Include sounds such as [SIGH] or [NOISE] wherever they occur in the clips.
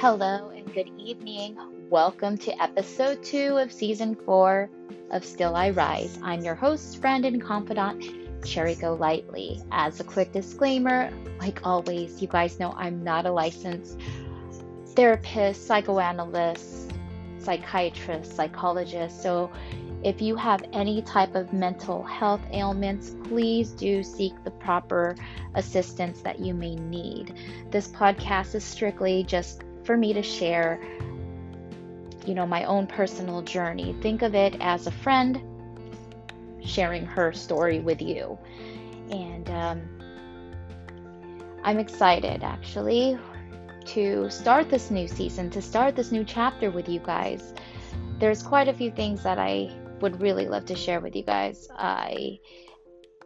Hello and good evening. Welcome to episode two of season four of Still I Rise. I'm your host, friend, and confidant, Cherry Golightly. As a quick disclaimer, like always, you guys know I'm not a licensed therapist, psychoanalyst, psychiatrist, psychologist. So if you have any type of mental health ailments, please do seek the proper assistance that you may need. This podcast is strictly just for me to share, you know, my own personal journey. Think of it as a friend sharing her story with you. And um, I'm excited actually to start this new season, to start this new chapter with you guys. There's quite a few things that I would really love to share with you guys. I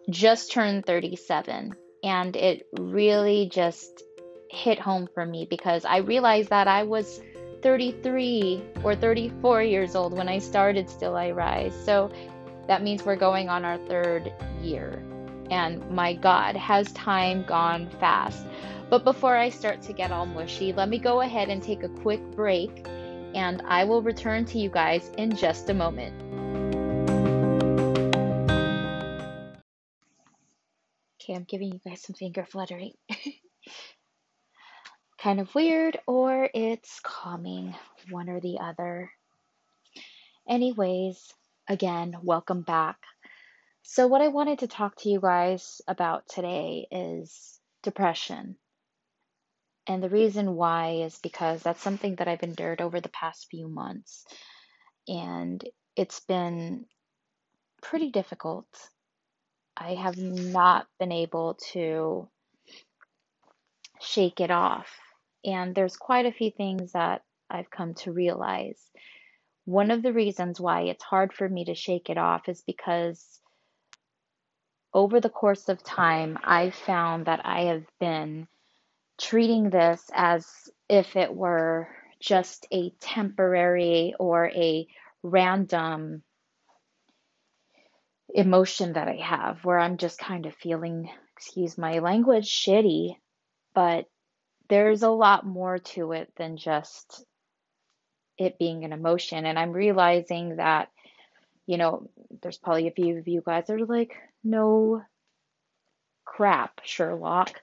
just turned 37 and it really just hit home for me because I realized that I was 33 or 34 years old when I started Still I Rise. So that means we're going on our third year. And my God, has time gone fast. But before I start to get all mushy, let me go ahead and take a quick break and I will return to you guys in just a moment. Okay, I'm giving you guys some finger fluttering. [LAUGHS] kind of weird, or it's calming, one or the other. Anyways, again, welcome back. So, what I wanted to talk to you guys about today is depression. And the reason why is because that's something that I've endured over the past few months. And it's been pretty difficult I have not been able to shake it off. And there's quite a few things that I've come to realize. One of the reasons why it's hard for me to shake it off is because over the course of time, I've found that I have been treating this as if it were just a temporary or a random emotion that I have where I'm just kind of feeling, excuse my language, shitty. But there's a lot more to it than just it being an emotion. And I'm realizing that, you know, there's probably a few of you guys that are like, no crap, Sherlock.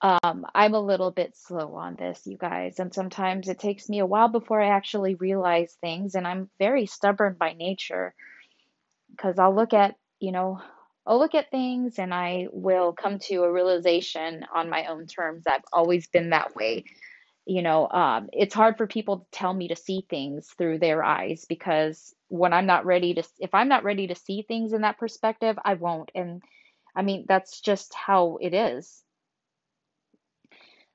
Um, I'm a little bit slow on this, you guys, and sometimes it takes me a while before I actually realize things, and I'm very stubborn by nature because I'll look at, you know, I'll look at things and I will come to a realization on my own terms. I've always been that way. You know, um, it's hard for people to tell me to see things through their eyes because when I'm not ready to, if I'm not ready to see things in that perspective, I won't. And I mean, that's just how it is.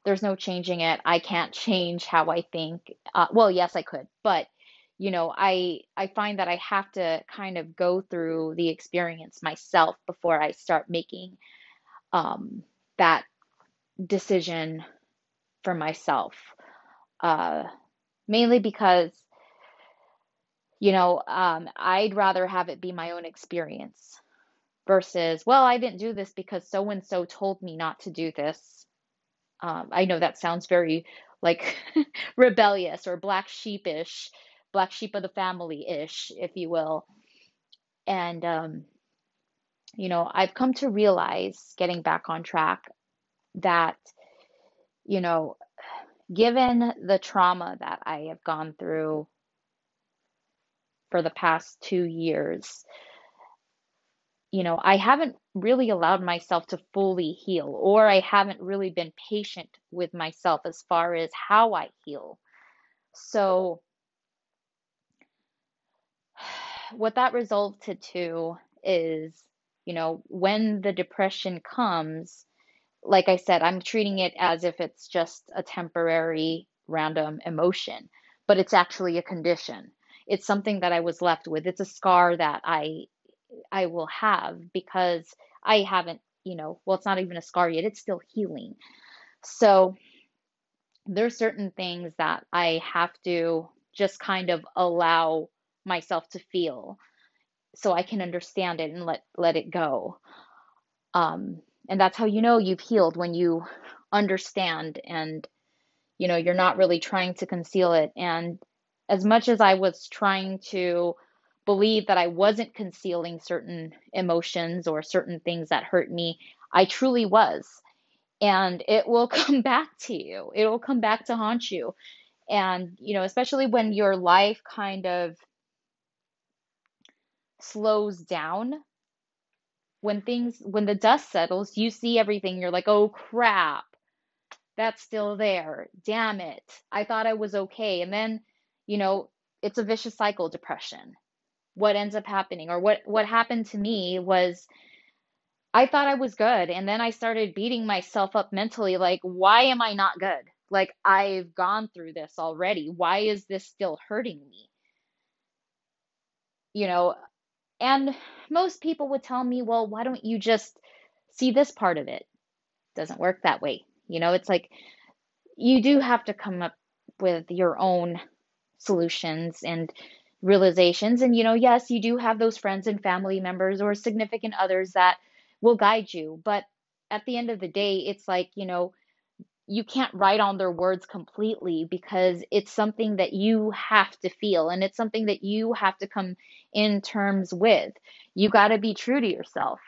There's no changing it. I can't [LAUGHS] change how I think. Uh, well, yes, I could, but you know i i find that i have to kind of go through the experience myself before i start making um, that decision for myself. Uh, mainly because you know um, i'd rather have it be my own experience versus well i didn't do this because so and so told me not to do this. Um, i know that sounds very like [LAUGHS] rebellious or black sheepish black sheep of the family ish, if you will. And, um, you know, I've come to realize, getting back on track, that, you know, given the trauma that I have gone through for the past two years, you know, I haven't really allowed myself to fully heal, or I haven't really been patient with myself as far as how I heal. So, what that resulted to is, you know, when the depression comes, like I said, I'm treating it as if it's just a temporary random emotion, but it's actually a condition. It's something that I was left with. It's a scar that I I will have because I haven't, you know, well, it's not even a scar yet. It's still healing. So there are certain things that I have to just kind of allow myself to feel so I can understand it and let let it go. Um, and that's how you know you've healed when you understand and you know, you're not really trying to conceal it. And as much as I was trying to believe that I wasn't concealing certain emotions or certain things that hurt me, I truly was. And it will [LAUGHS] come back to you. It will come back to haunt you. And, you know, especially when your life kind of slows down, when things, when the dust settles, you see everything. You're like, oh crap, that's still there. Damn it. I thought I was okay. And then, you know, it's a vicious cycle, depression. What ends up happening, or what what happened to me was I thought I was good, and then I started beating myself up mentally, like, why am I not good? Like, I've gone through this already. Why is this still hurting me? You know, and most people would tell me, well, why don't you just see this part of it? Doesn't work that way. You know, it's like you do have to come up with your own solutions and realizations. And, you know, yes, you do have those friends and family members or significant others that will guide you. But at the end of the day, it's like, you know, you can't write on their words completely because it's something that you have to feel and it's something that you have to come in terms with. You got to be true to yourself.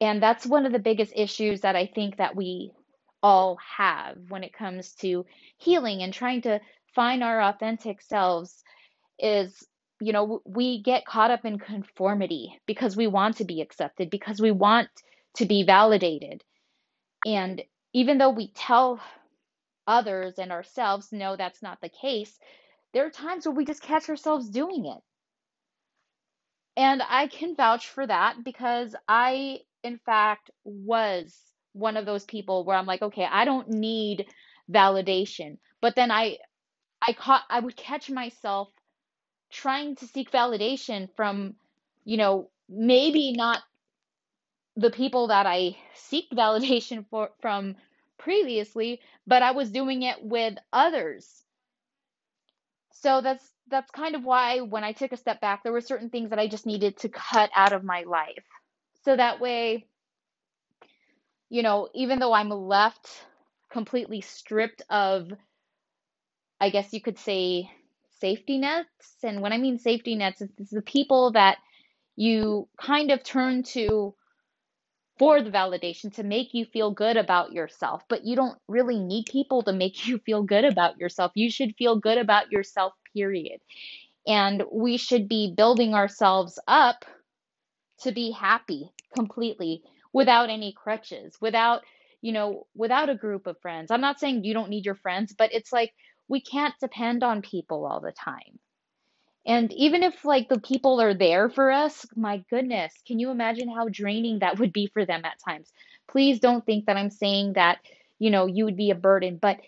And that's one of the biggest issues that I think that we all have when it comes to healing and trying to find our authentic selves is you know we get caught up in conformity because we want to be accepted because we want to be validated and even though we tell others and ourselves no that's not the case there are times where we just catch ourselves doing it. And i can vouch for that because i in fact was one of those people where i'm like okay i don't need validation. But then i I caught I would catch myself trying to seek validation from, you know, maybe not the people that I seek [LAUGHS] validation for from previously, but I was doing it with others. So that's that's kind of why when I took a step back, there were certain things that I just needed to cut out of my life. So that way, you know, even though I'm left completely stripped of I guess you could say safety nets. And when I mean safety nets, it's the people that you kind of turn to for the validation to make you feel good about yourself. But you don't really need people to make [LAUGHS] you feel good about yourself. You should feel good about yourself, period. And we should be building ourselves up to be happy completely without any crutches, without, you know, without a group of friends. I'm not saying you don't need your friends, but it's like we can't depend on people all the time. And even if like the people are there for us, my goodness, can you imagine how draining that would be for them at times? Please don't think that I'm saying that, you know, you would be a burden, but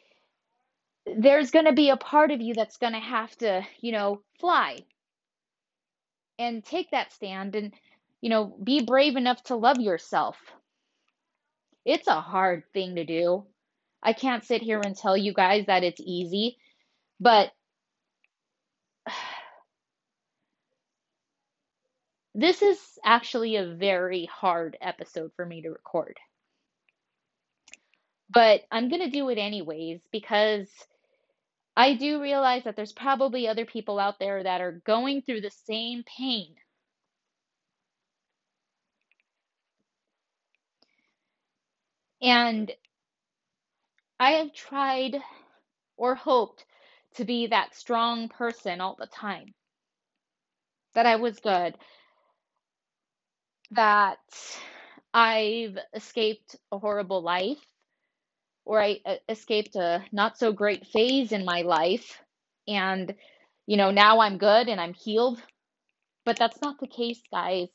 there's going to be a part of you that's going to have to, you know, fly and take that stand and, you know, be brave enough to love yourself. It's a hard thing to do. I can't sit here and tell you guys that it's easy, but this is actually a very hard episode for me to record. But I'm going to do it anyways because I do realize that there's probably other people out there that are going through the same pain. And I have tried or hoped to be that strong person all the time. That I was good. That I've escaped a horrible life or I uh, escaped a not so great phase in my life and you know now I'm good and I'm healed. But that's not the case, guys.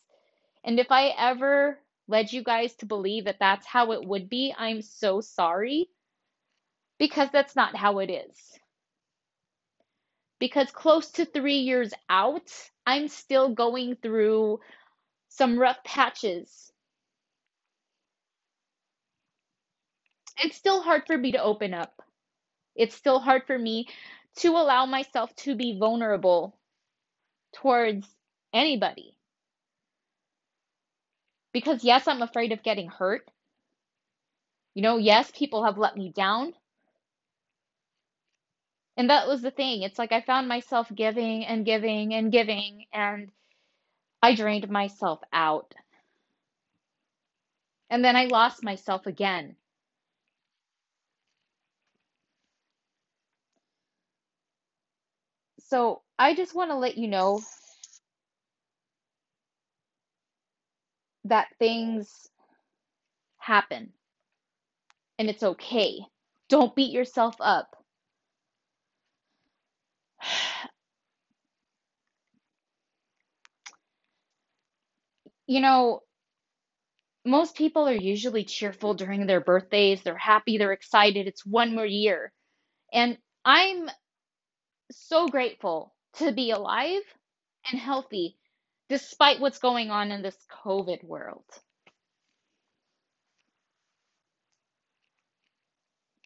And if I ever led you guys to believe that that's how it would be, I'm so sorry because that's not how it is. Because close to three years out, I'm still going through some rough patches. It's still hard for me to open up. It's still hard for me to allow myself to be vulnerable towards anybody. Because, yes, I'm afraid of getting hurt. You know, yes, people have let me down. And that was the thing. It's like I found myself giving and giving and giving, and I drained myself out. And then I lost myself again. So I just want to let you know that things happen and it's okay. Don't beat yourself up. You know, most people are usually cheerful during their birthdays. They're happy, they're excited. It's one more year. And I'm so grateful to be alive and healthy despite what's going on in this COVID world.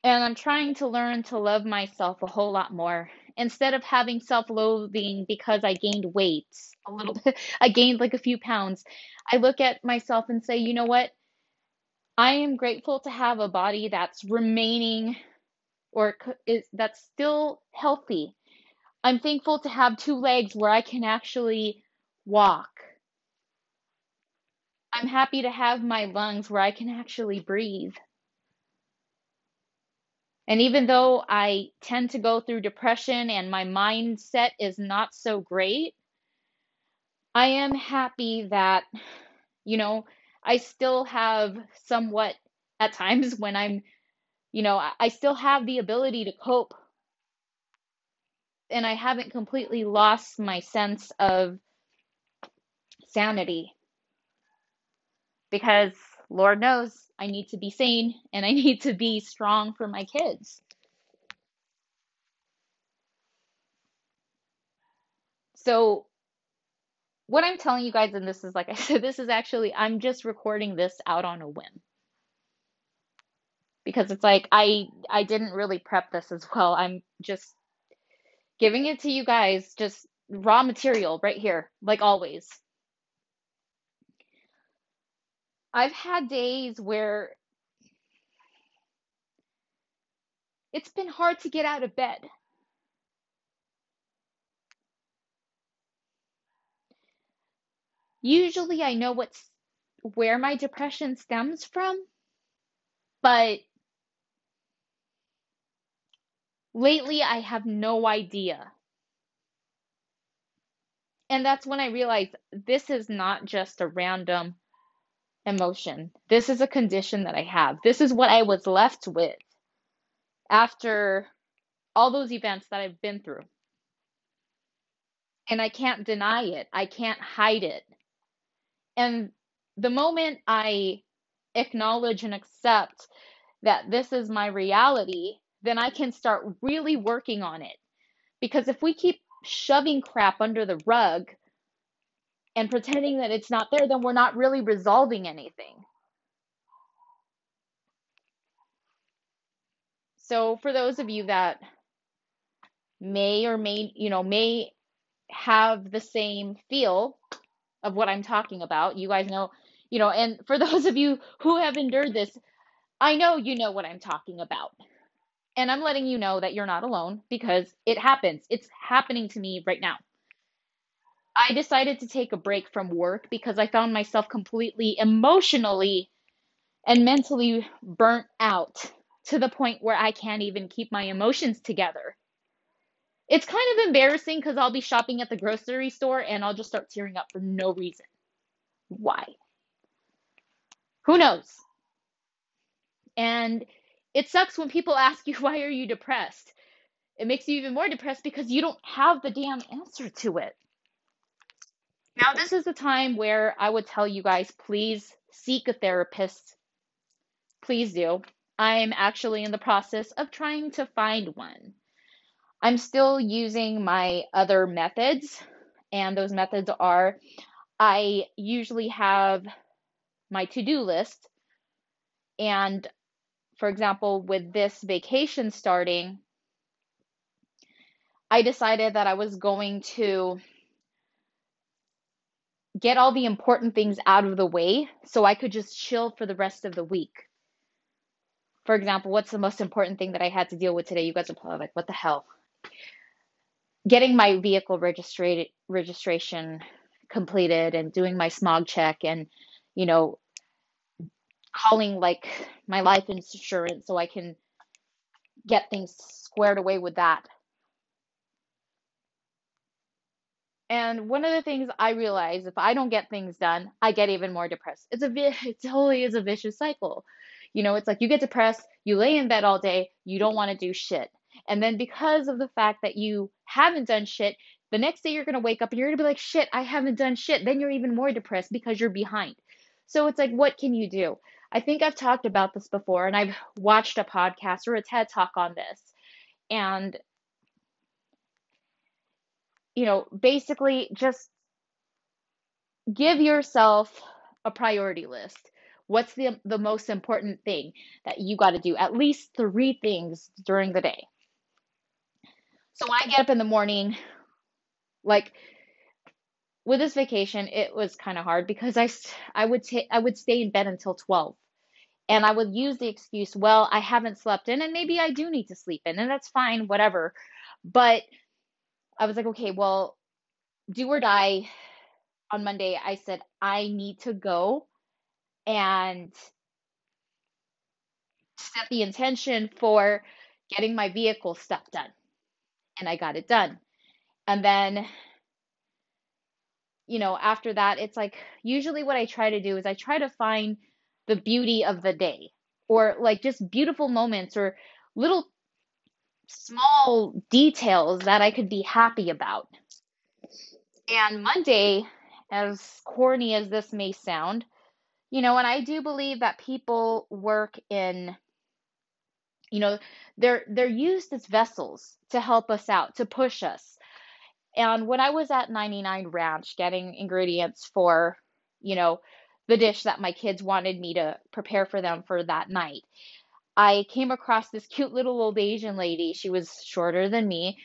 And I'm trying to learn to love myself a whole lot more. Instead of having self-loathing because I gained weight a little mm-hmm. bit, [LAUGHS] I gained like a few pounds. I look at myself and say, you know what? I am grateful to have a body that's remaining or is that's still healthy. I'm thankful to have two legs where I can actually walk. I'm happy to have my lungs where I can actually breathe. And even though I tend to go through depression and my mindset is not so great, I am happy that, you know, I still have somewhat at times when I'm, you know, I still have the ability to cope. And I haven't completely lost my sense of sanity. Because Lord knows I need to be sane and I [LAUGHS] need to be strong for my kids. So, what I'm telling you guys, and this is like I [LAUGHS] said, this is actually, I'm just recording this out on a whim because it's like I I didn't really prep this as [LAUGHS] well. I'm just giving it to you guys, just raw material right here, like always. I've had days where it's been hard to get out of bed. Usually I know what's where my depression stems from, but lately I have no idea. And that's when I realized this is not just a random emotion. This is a condition that I have. This is what I was left with after all those events that I've been through. And I can't deny it, I can't hide it. And the moment I acknowledge and accept that this is my reality, then I can start really working on it. Because if we keep shoving crap under the rug and pretending that it's not there, then we're not really resolving anything. So, for those of you that may or may, you know, may have the same feel of what I'm talking about, you guys know, you know, and for [LAUGHS] those of you who have endured this, I know you know what I'm talking about. And I'm letting you know that you're not alone because it happens. It's happening to me right now. I decided to take a break from work because I found myself completely emotionally and mentally burnt out to the point where I can't even keep my emotions together. It's kind of embarrassing because I'll be shopping at the grocery store and I'll just start tearing up for no reason. Why? Who knows? And it sucks when people ask you, [LAUGHS] why are you depressed? It makes you even more depressed because you don't have the damn answer to it. Now, this is a time where I would tell you guys, please seek a therapist. Please do. I'm actually in the process of trying to find one. I'm still using my other methods, and those methods are I usually have my to do list, and for example, with this vacation starting, I decided that I was going to get all the important things out of the way so I could just chill for the rest of the week. for example, what's the most important thing that I had to deal with today? You guys are probably like, what the hell? Getting my vehicle registration completed and doing my smog check and, you know, calling like my life insurance so I can get things squared away with that. And one of the things I realize if I don't get things done, I get even more depressed. It's a [LAUGHS] it totally is a vicious cycle. You know, it's like you get depressed, you lay in bed all day, you don't want to do shit. And then because of the fact that you haven't done shit, the next day you're going to wake up and you're going to be like, shit, I haven't done shit. Then you're even more depressed because you're behind. So it's like, what can you do? I think I've talked about this before and I've watched a podcast or a TED talk on this. And, you know, basically just give yourself a priority list. What's the, the most important thing that you got to do? At least three things during the day. So when I get up in the morning, like with this vacation, it was kind of hard because I, I would I would stay in bed until 12 and I would use the excuse, well, I haven't slept in and maybe I do need to sleep in and that's fine, whatever. But I was like, okay, well, do or die on Monday. I said, I need to go and set the intention for getting my vehicle stuff done. And I got it done. And then, you know, after that, it's like usually what I try to do is I try to find the beauty of the day or like just beautiful moments or little small details that I could be happy about. And Monday, as corny as this may sound, you know, and I do believe that people work in you know, they're they're used as vessels to help us out, to push us. And when I was at 99 Ranch getting ingredients for, you know, the dish that my kids wanted me to prepare for them for that night. I came across this cute little old Asian lady. She was shorter than me.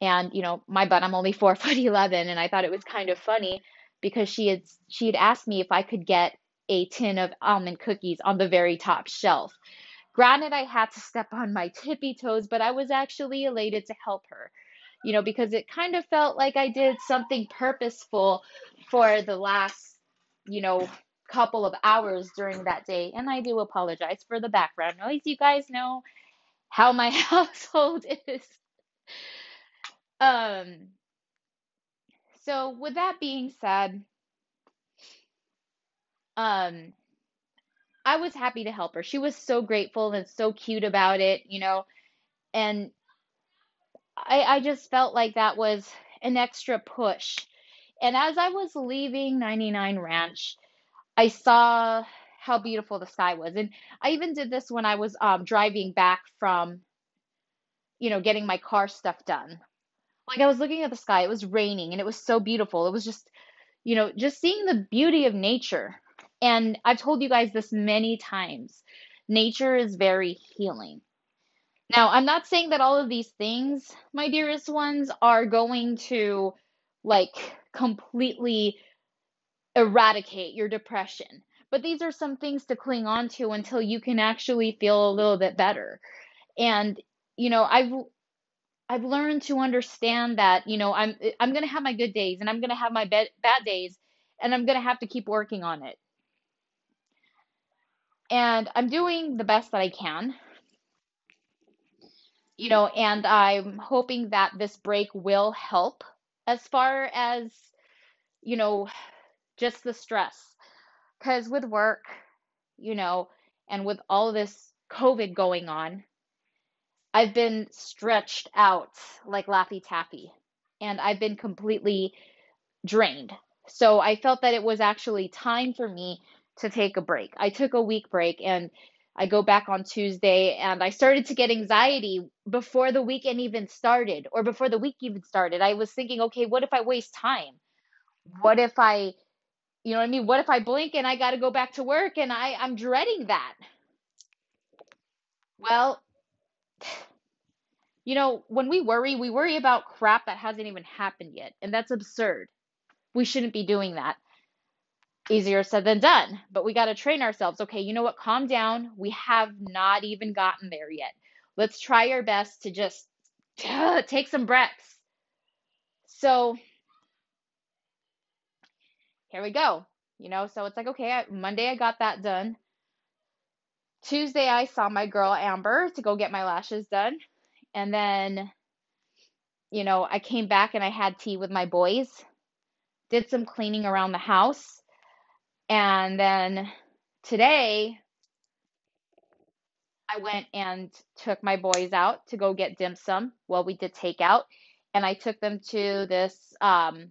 And, you know, my butt, I'm only four [LAUGHS] foot 11. And I thought it was kind of funny because she had, she had asked me if I could get a tin of almond cookies on the very top shelf. Granted, I had to step on my tippy toes, but I was actually elated to help her, you know, because it kind of felt like I did something purposeful for the last, you know, couple of hours during that day. And I do apologize for the background noise. You guys know how my [LAUGHS] household is. Um, so with that being said, um, I was happy to help her. She was so grateful and so cute about it, you know, and I, I just felt like that was an extra push. And as I was leaving 99 Ranch, I saw how beautiful the sky was. And I even did this when I was um, driving back from, you know, getting my car stuff done. Like I was looking at the sky, it was raining and it was so beautiful. It was just, you know, just seeing the beauty of nature. And I've told you guys this many times nature is very healing. Now, I'm not saying that all of these things, my dearest ones, are going to like completely eradicate your depression. But these are some things to cling on to until you can actually feel a little bit better. And you know, I've I've learned to understand that, you know, I'm I'm going to have my good days and I'm going to have my bad bad days and I'm going to have to keep working on it. And I'm doing the best that I can. You know, and I'm hoping that this break will help as far as you know just the stress. Because with work, you know, and with all this COVID going on, I've been stretched out like Laffy Taffy and I've been completely drained. So I felt that it was actually time for me to take a break. I took a week break and I go back on Tuesday and I started to get anxiety before the weekend even started or before the week even started. I was thinking, okay, what if I waste time? What if I you know what I mean? What if I blink and I got to go back to work and I I'm dreading that. Well, [SIGHS] you know, when we worry, we worry about crap that hasn't even happened yet, and that's absurd. We shouldn't be doing that. easier said than done, but we got to train ourselves. Okay, you know what? Calm down. We have not even gotten there yet. Let's try our best to just [SIGHS] take some breaths. So here we go. You know, so it's like, okay, I, Monday I got that done. Tuesday I saw my girl Amber to go get my lashes done. And then, you know, I came back and I had tea with my boys, did some cleaning around the house. And then today I went and took my boys out to go get dim sum. Well, we did takeout, and I took them to this um,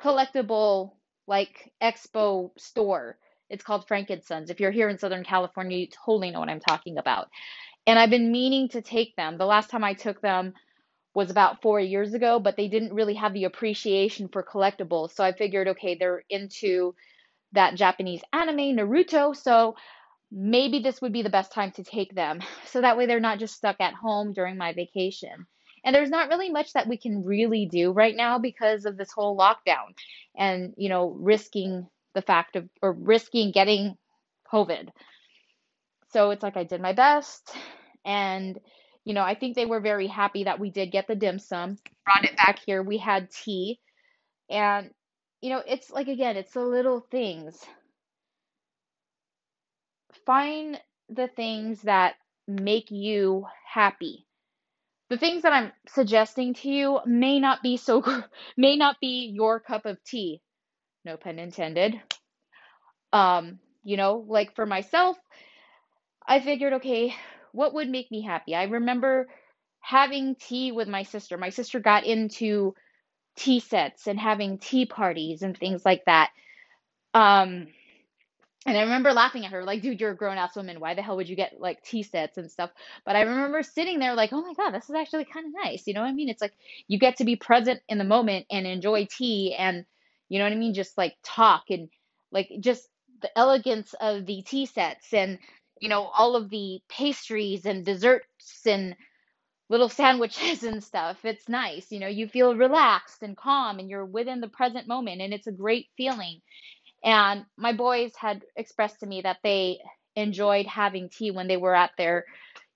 collectible like expo store. It's called Frank and Sons. If you're here in Southern California, you totally know what I'm talking about. And I've been meaning to take them. The last time I took them was about four years ago, but they didn't really have the appreciation for collectibles. So I figured, okay, they're into that Japanese anime, Naruto. So maybe this would be the best time to take them. [LAUGHS] So that way they're not just stuck at home during my vacation. And there's not really much that we can really do right now because of this whole lockdown and, you know, risking the fact of, or risking getting COVID. So it's like I did my best. And, you know, I think they were very happy that we did get the dim sum, brought it back here. We had tea. And, you know, it's like, again, it's the little things. Find the things that make you happy the things that I'm suggesting to you may not be so [LAUGHS] may not be your cup of tea. No pun intended. Um, you know, like for myself, I figured, okay, what would make me happy? I remember having tea with my sister. My sister got into tea sets and having tea parties and things like that. Um, and I remember laughing at her, like, dude, you're a grown ass woman. Why the hell would you get like tea sets and stuff? But I remember sitting there, like, oh my God, this is actually kind of nice. You know what I mean? It's like you get to be present in the moment and enjoy tea and, you know what I mean? Just like talk and like just the elegance of the tea sets and, you know, all of the pastries and desserts and little sandwiches [LAUGHS] and stuff. It's nice. You know, you feel relaxed and calm and you're within the present moment and it's a great feeling. And my boys had expressed to me that they enjoyed having tea when they were at their,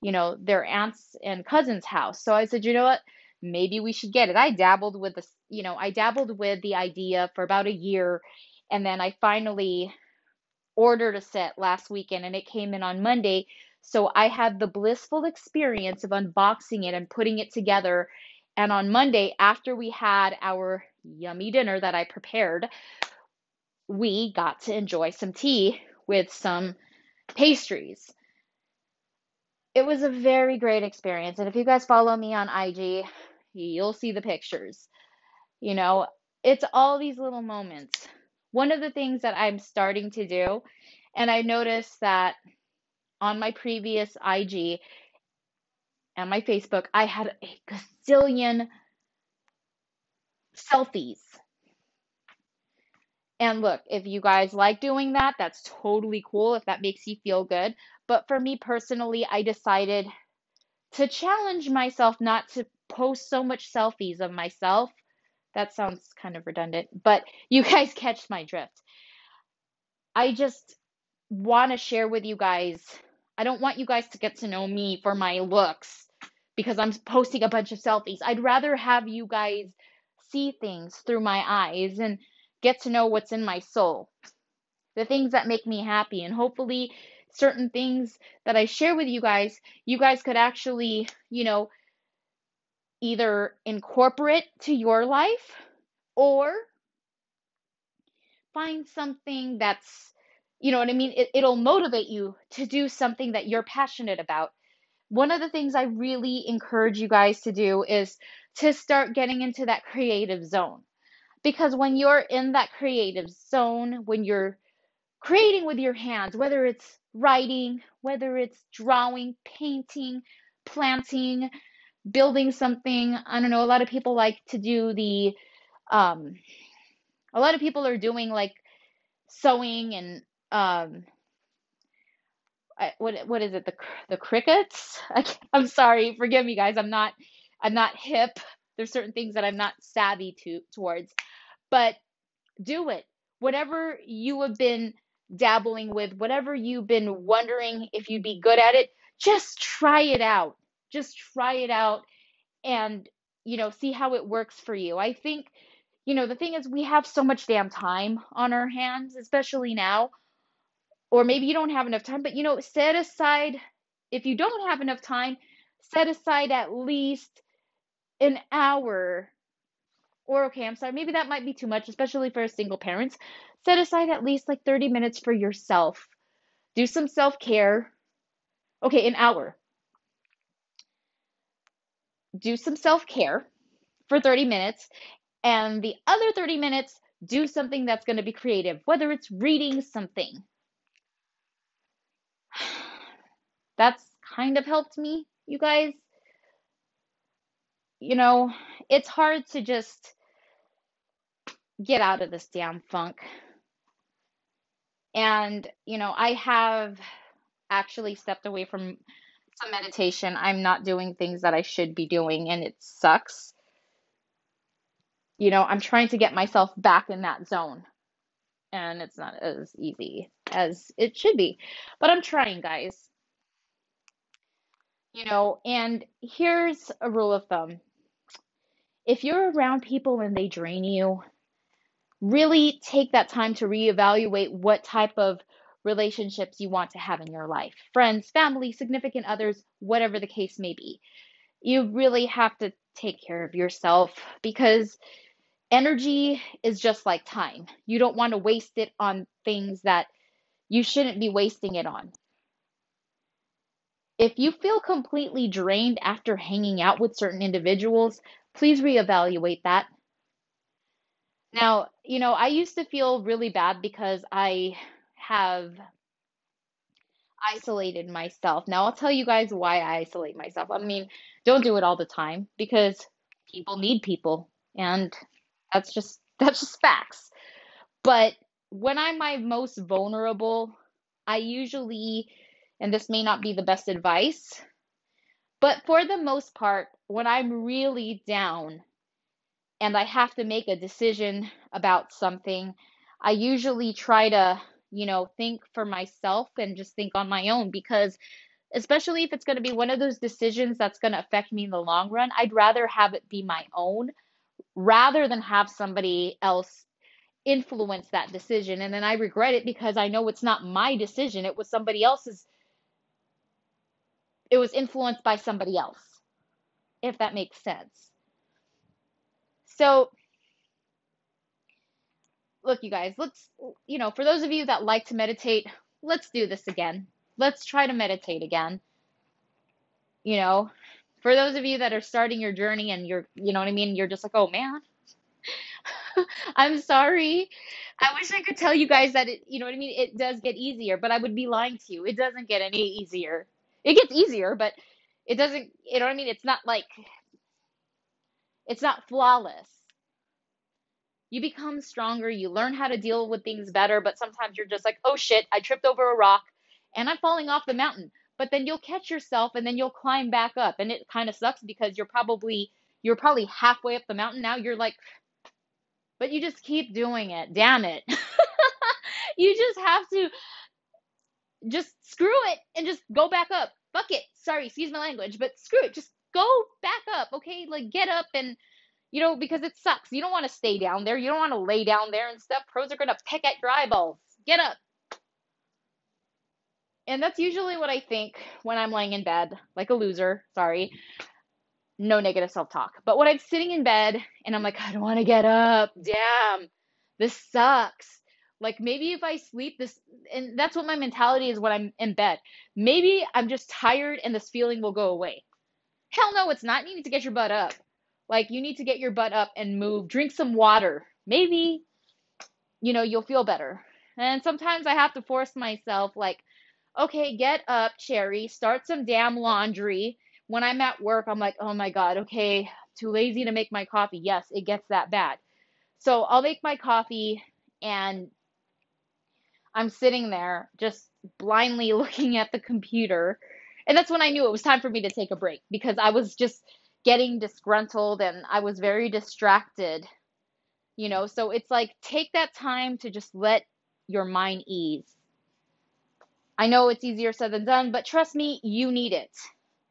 you know, their aunts and cousins' house. So I said, you know what? Maybe we should get it. I dabbled with this, you know, I dabbled with the idea for about a year. And then I finally ordered a set last weekend and it came in on Monday. So I had the blissful experience of unboxing it and putting it together. And on Monday, after we had our yummy dinner that I prepared, we got to enjoy some tea with some pastries. It was a very great experience. And if you guys follow me on IG, you'll see the pictures. You know, it's all these little moments. One of the things that I'm starting to do, and I noticed that on my previous IG and my Facebook, I had a gazillion selfies and look, if you guys like doing that, that's totally cool if that makes you feel good. But for me personally, I decided to challenge myself not to post so much selfies of myself. That sounds kind of redundant, but [LAUGHS] you guys catch my drift. I just want to share with you guys. I don't want you guys to get to know me for my looks because I'm posting a bunch of selfies. I'd rather have you guys see things through my eyes and get to know what's in my soul, the things that make me happy, and hopefully certain things that I share with you guys, you guys could actually, you know, either incorporate to your life or find something that's, you know what I mean? It, it'll motivate you to do something that you're passionate about. One of the things I really encourage you guys to do is to start getting into that creative zone. Because when you're in that creative zone, when you're creating with your hands, whether it's writing, whether it's drawing, painting, planting, building something, I don't know, a lot of people like to do the, um, a lot of people are doing like sewing and, um, I, what what is it the the Cricuts? [LAUGHS] I, i'm sorry forgive me guys i'm not i'm not hip. There's certain things that i'm not savvy to towards but do it. whatever you have been dabbling with, whatever you've been wondering if you'd be good at it, just try it out. Just try it out and, you know, see how it works for you. I think, you know, the thing is, we have so much damn time on our hands, especially now. Or maybe you don't have enough time, but, you know, set aside, if you don't have enough time, set aside at least an hour or okay, I'm sorry, maybe that might be too much, especially for single parents. Set aside at least like 30 minutes for yourself. Do some self care. Okay, an hour. Do some self care for 30 minutes. And the other 30 minutes, do something that's going to be creative, whether it's reading something. [SIGHS] That's kind of helped me, you guys. You know, it's hard to just get out of this damn funk. And, you know, I have actually stepped away from some meditation. I'm not doing things that I should be doing, and it sucks. You know, I'm trying to get myself back in that zone, and it's not as easy as it should be. But I'm trying, guys. You know, and here's a rule of thumb if you're around people and they drain you, really take that time to reevaluate what type of relationships you want to have in your life friends, family, significant others, whatever the case may be. You really have to take care of yourself because energy is just like time. You don't want to waste it on things that you shouldn't be wasting it on. If you feel completely drained after hanging out with certain individuals, please reevaluate that now, you know, I used to feel really bad because I have isolated myself. Now, I'll tell you guys why I isolate myself. I mean, don't do it all the time because people need people and that's just [LAUGHS] that's just facts. But when I'm my most vulnerable, I usually and this may not be the best advice, but for the most part, when I'm really down, and I have to make a decision about something, I usually try to, you know, think for myself and just think on my own because especially if it's going to be one of those decisions that's going to affect me in the long run, I'd rather have it be my own rather than have somebody else influence that decision and then I regret it because I know it's not my decision, it was somebody else's it was influenced by somebody else. If that makes sense. So, look, you guys, let's, you know, for those of you that like to meditate, let's do this again. Let's try to meditate again. You know, for those of you that are starting your journey and you're, you know what I mean, you're just like, oh man, [LAUGHS] I'm sorry. I wish I could tell you guys that it, you know what I mean, it does get easier, but I would be lying to you. It doesn't get any easier. It gets easier, but it doesn't, you know what I mean? It's not like it's not flawless. You become stronger, you learn how to deal with things better, but sometimes you're just like, oh shit, I tripped over a rock and I'm falling off the mountain. But then you'll catch yourself and then you'll climb back up. And it kind of sucks because you're probably you're probably halfway up the mountain now. You're like, but you just keep doing it. Damn it. [LAUGHS] you just have to just screw it and just go back up. Fuck it. Sorry, excuse my language, but screw it. Just go back up, okay? Like get up and you know, because it sucks. You don't want to stay down there. You don't want to lay down there and stuff. Pros are going to peck at your eyeballs. Get up. And that's usually what I think when I'm laying in bed, like a loser. Sorry. No negative self talk. But when I'm sitting in bed and I'm like, I don't want to get up. Damn. This sucks. Like maybe if I sleep this, and that's what my mentality is when I'm in bed. Maybe I'm just tired and this feeling will go away. Hell no, it's not. You need to get your butt up. Like you need to get your butt up and move. Drink some water. Maybe, you know, you'll feel better. And sometimes I have to force myself, like, okay, get up, Cherry, start some damn laundry. When I'm at work, I'm like, oh my God, okay, too lazy to make my coffee. Yes, it gets that bad. So I'll make my coffee and I'm sitting there just blindly [LAUGHS] looking at the computer and that's when I knew it was time for me to take a break because I was just getting disgruntled and I was very distracted You know, so it's like take that time to just let your mind ease. I know it's easier said than done, but trust me, you need it.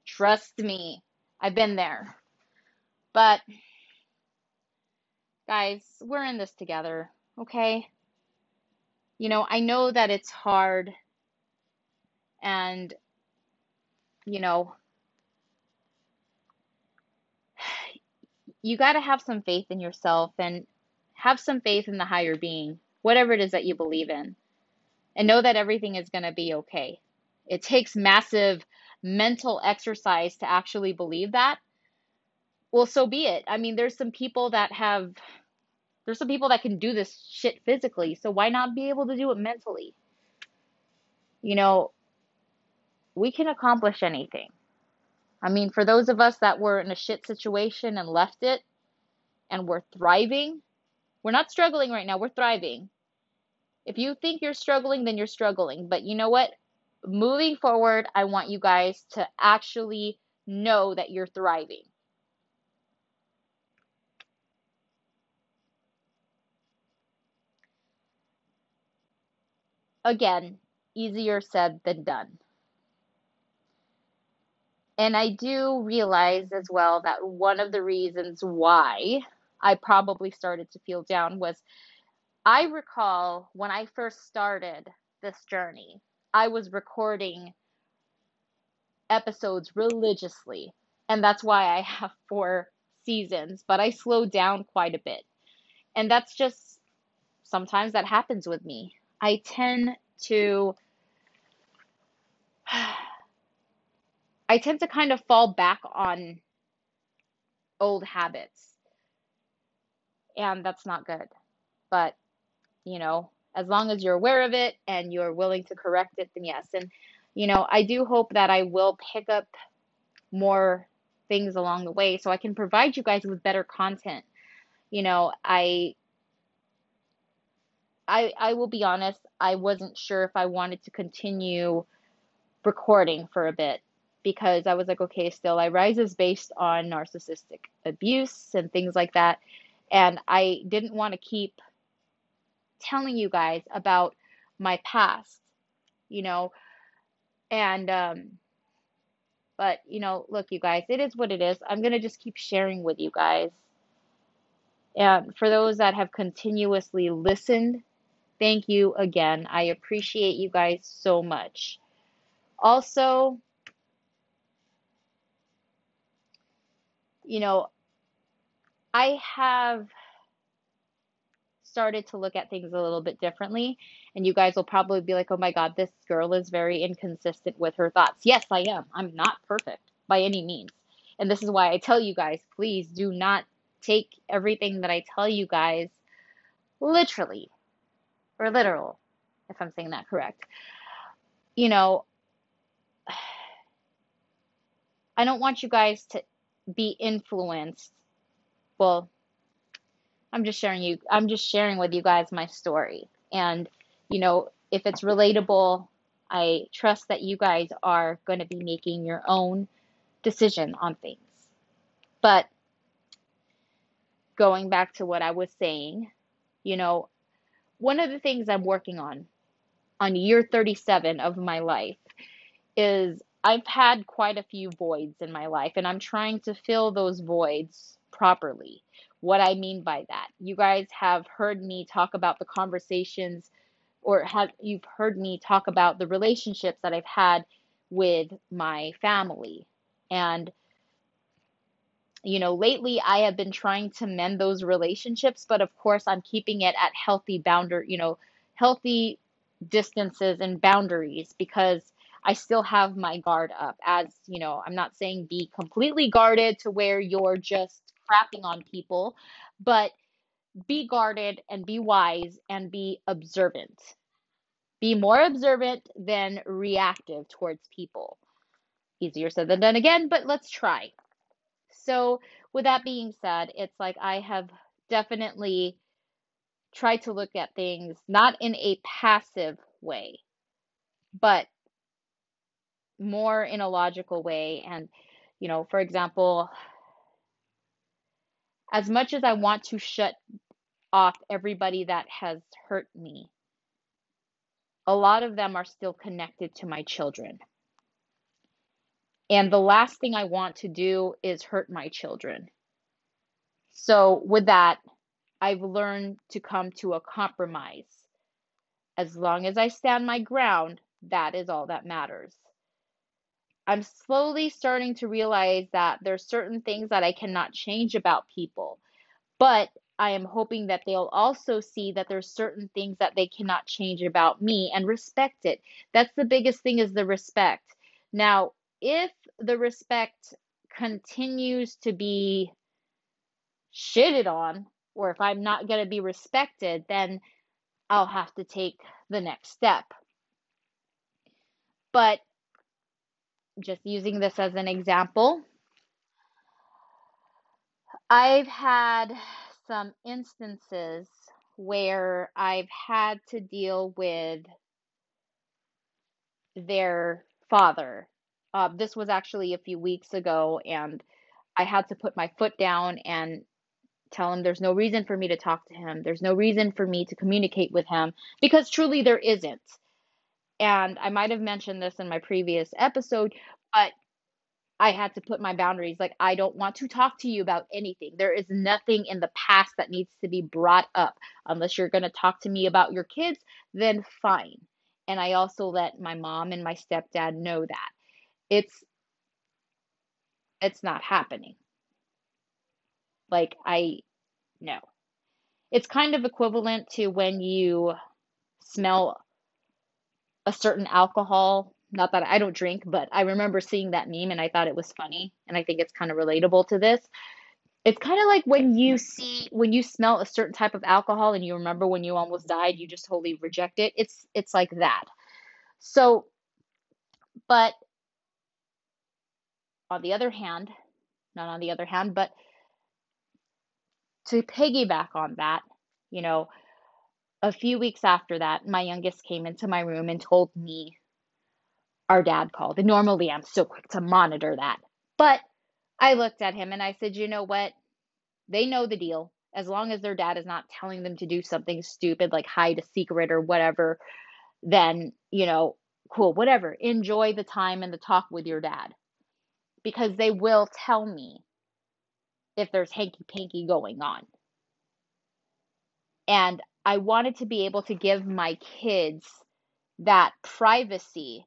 Trust me. I've been there. But guys, we're in this together, okay? You know, I know that it's hard and you know, you got to have some faith in yourself and have some faith in the higher being, whatever it is that you believe in, and know that everything is going to be okay. It takes massive mental exercise to actually believe that. Well, so be it. I mean, there's some people that have, there's some people that can do this shit physically, so why not be able to do it mentally? You know, we can accomplish anything. I mean, for those of us that were in a shit situation and left it and we're thriving, we're not struggling right now, we're thriving. If you think you're struggling, then you're struggling. But you know what? Moving forward, I want you guys to actually know that you're thriving. Again, easier said than done. And I do realize as well that one of the reasons why I probably started to feel down was I recall when I first started this journey, I was recording episodes religiously. And that's why I have four seasons, but I slowed down quite a bit. And that's just sometimes that happens with me. I tend to [SIGHS] I tend to kind of fall back on old habits. And that's not good. But, you know, as long as you're aware of it and you're willing to correct it, then yes. And, you know, I do hope that I will pick up more things along the way so I can provide you guys with better content. You know, I I I will be honest, I wasn't sure if I wanted to continue recording for a bit because I was like, okay, still, I rise is based on narcissistic abuse and things like that. And I didn't want to keep telling you guys about my past, you know, and, um, but, you know, look, you guys, it is what it is. I'm going to just keep sharing with you guys. And for those that have continuously listened, thank you again. I appreciate you guys so much. Also, you know, I have started to look at things a little bit differently. And you guys will probably be like, oh my God, this girl is very inconsistent with her thoughts. Yes, I am. I'm not perfect by any means. And this is why I tell you guys, please do not take everything that I tell you guys literally or literal, if I'm saying that correct. You know, [SIGHS] I don't want you guys to be influenced. Well, I'm just sharing you I'm just sharing with you guys my story. And you know, if it's relatable, I trust that you guys are going to be making your own decision on things. But going back to what I was saying, you know, one of the things I'm working on on year 37 of my life is I've had quite a few voids in my life, and I'm trying to fill those voids properly. What I mean by that, you guys have heard me talk about the conversations, or have you've heard me talk about the relationships that I've had with my family, and you know, lately I have been trying to mend those relationships, but of course I'm keeping it at healthy boundary, you know, healthy distances and boundaries because I still have my guard up. As you know, I'm not saying be completely guarded to where you're just crapping on people, but be guarded and be wise and be observant. Be more observant than reactive towards people. Easier said than done again, but let's try. So, with that being said, it's like I have definitely tried to look at things not in a passive way, but more in a logical way. And, you know, for example, as much as I want to shut off everybody that has hurt me. A lot of them are still connected to my children. And the last thing I want to do is hurt my children. So, with that, I've learned to come to a compromise. As long as I stand my ground, that is all that matters. I'm slowly starting to realize that there's certain things that I cannot change about people, but I am hoping that they'll also see that there's certain things that they cannot change about me and respect it. That's the biggest thing is the respect. Now, if the respect continues to be shitted on, or if I'm not going to be respected, then I'll have to take the next step. But just using this as an example, I've had some instances where I've had to deal with their father. Uh, this was actually a few weeks ago, and I had to put my foot down and tell him there's no reason for me to talk to him. There's no reason for me to communicate with him because truly there isn't. And I might have mentioned this in my previous episode, but I had to put my boundaries. Like, I don't want to talk to you about anything. There is nothing in the past that needs to be brought up. Unless you're going to talk to me about your kids, then fine. And I also let my mom and my stepdad know that. It's it's not happening. Like I no. It's kind of equivalent to when you smell a certain alcohol. Not that I don't drink, but I remember seeing that meme and I thought it was funny and I think it's kind of relatable to this. It's kind of like when you see when you smell a certain type of alcohol and you remember when you almost died, you just totally reject it. It's it's like that. So but on the other hand, not on the other hand, but to piggyback on that, you know, a few weeks after that, my youngest came into my room and told me our dad called. And normally I'm so quick to monitor that. But I looked at him and I said, you know what? They know the deal. As long as their dad is not telling them to do something stupid like hide a secret or whatever, then, you know, cool, whatever. Enjoy the time and the talk with your dad because they will tell me if there's hanky panky going on. And I wanted to be able to give my kids that privacy.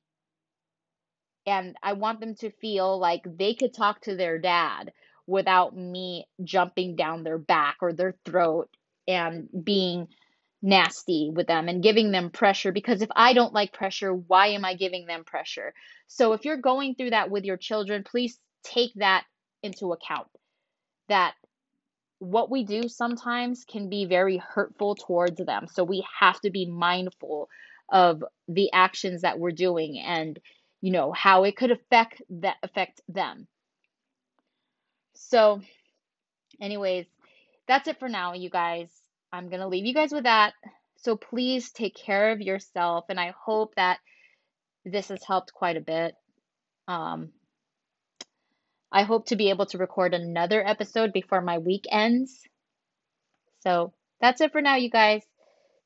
And I want them to feel like they could talk to their dad without me jumping down their back or their throat and being nasty with them and giving them pressure because if I don't like pressure, why am I giving them pressure? So if you're going through that with your children, please take that into account that what we do sometimes can be very hurtful towards them. So we have to be mindful of the actions that we're doing and you know how it could affect that affect them. So anyways, that's it for now you guys. I'm going to leave you guys with that. So please take care of yourself and I hope that this has helped quite a bit. Um, I hope to be able to record another episode before my week ends. So that's it for now, you guys.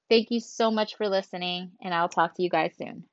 Thank you so much for listening, and I'll talk to you guys soon.